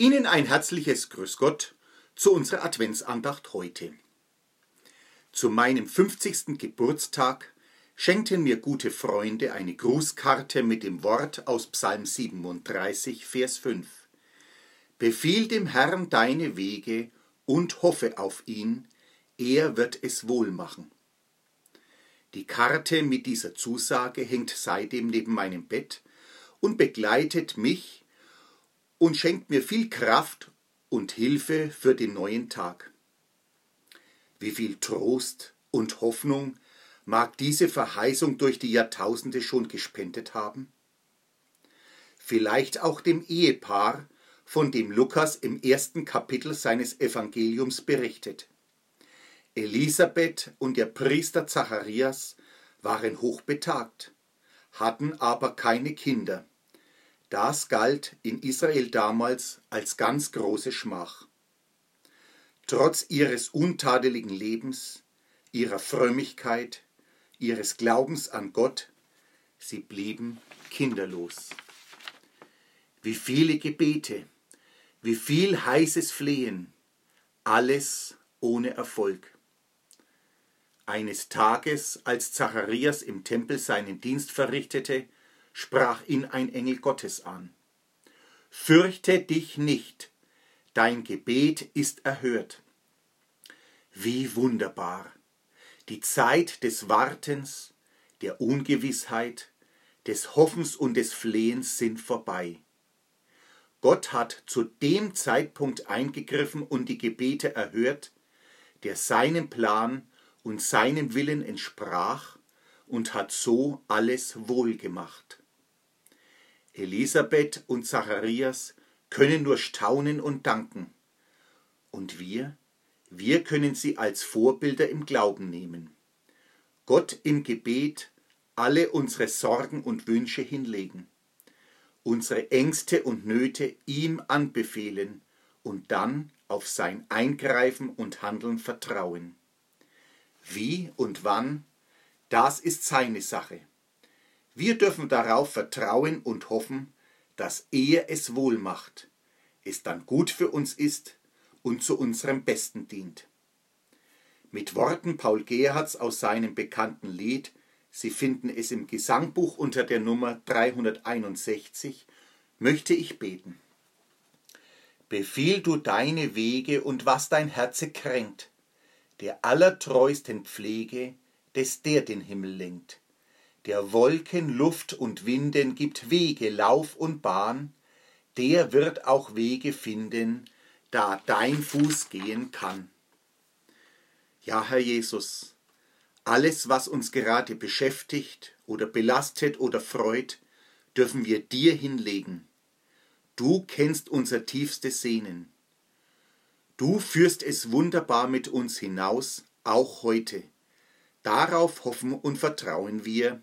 Ihnen ein herzliches Grüß Gott zu unserer Adventsandacht heute. Zu meinem 50. Geburtstag schenkten mir gute Freunde eine Grußkarte mit dem Wort aus Psalm 37, Vers 5. Befiehl dem Herrn deine Wege und hoffe auf ihn, er wird es wohl machen. Die Karte mit dieser Zusage hängt seitdem neben meinem Bett und begleitet mich und schenkt mir viel Kraft und Hilfe für den neuen Tag. Wie viel Trost und Hoffnung mag diese Verheißung durch die Jahrtausende schon gespendet haben? Vielleicht auch dem Ehepaar, von dem Lukas im ersten Kapitel seines Evangeliums berichtet. Elisabeth und der Priester Zacharias waren hochbetagt, hatten aber keine Kinder. Das galt in Israel damals als ganz große Schmach. Trotz ihres untadeligen Lebens, ihrer Frömmigkeit, ihres Glaubens an Gott, sie blieben kinderlos. Wie viele Gebete, wie viel heißes Flehen, alles ohne Erfolg. Eines Tages, als Zacharias im Tempel seinen Dienst verrichtete, sprach ihn ein Engel Gottes an. Fürchte dich nicht, dein Gebet ist erhört. Wie wunderbar! Die Zeit des Wartens, der Ungewissheit, des Hoffens und des Flehens sind vorbei. Gott hat zu dem Zeitpunkt eingegriffen und die Gebete erhört, der seinem Plan und seinem Willen entsprach und hat so alles wohlgemacht. Elisabeth und Zacharias können nur staunen und danken. Und wir, wir können sie als Vorbilder im Glauben nehmen. Gott im Gebet alle unsere Sorgen und Wünsche hinlegen, unsere Ängste und Nöte ihm anbefehlen und dann auf sein Eingreifen und Handeln vertrauen. Wie und wann, das ist seine Sache. Wir dürfen darauf vertrauen und hoffen, dass er es wohl macht, es dann gut für uns ist und zu unserem Besten dient. Mit Worten Paul Gerhards aus seinem bekannten Lied, Sie finden es im Gesangbuch unter der Nummer 361, möchte ich beten. Befiehl du deine Wege und was dein Herze kränkt, der allertreusten Pflege, des der den Himmel lenkt der Wolken, Luft und Winden gibt Wege, Lauf und Bahn, der wird auch Wege finden, da dein Fuß gehen kann. Ja, Herr Jesus, alles, was uns gerade beschäftigt oder belastet oder freut, dürfen wir dir hinlegen. Du kennst unser tiefstes Sehnen. Du führst es wunderbar mit uns hinaus, auch heute. Darauf hoffen und vertrauen wir.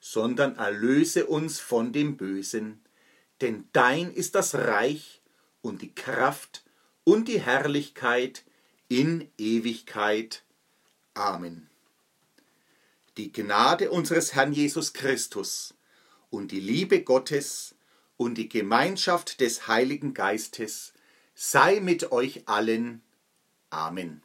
sondern erlöse uns von dem Bösen, denn dein ist das Reich und die Kraft und die Herrlichkeit in Ewigkeit. Amen. Die Gnade unseres Herrn Jesus Christus und die Liebe Gottes und die Gemeinschaft des Heiligen Geistes sei mit euch allen. Amen.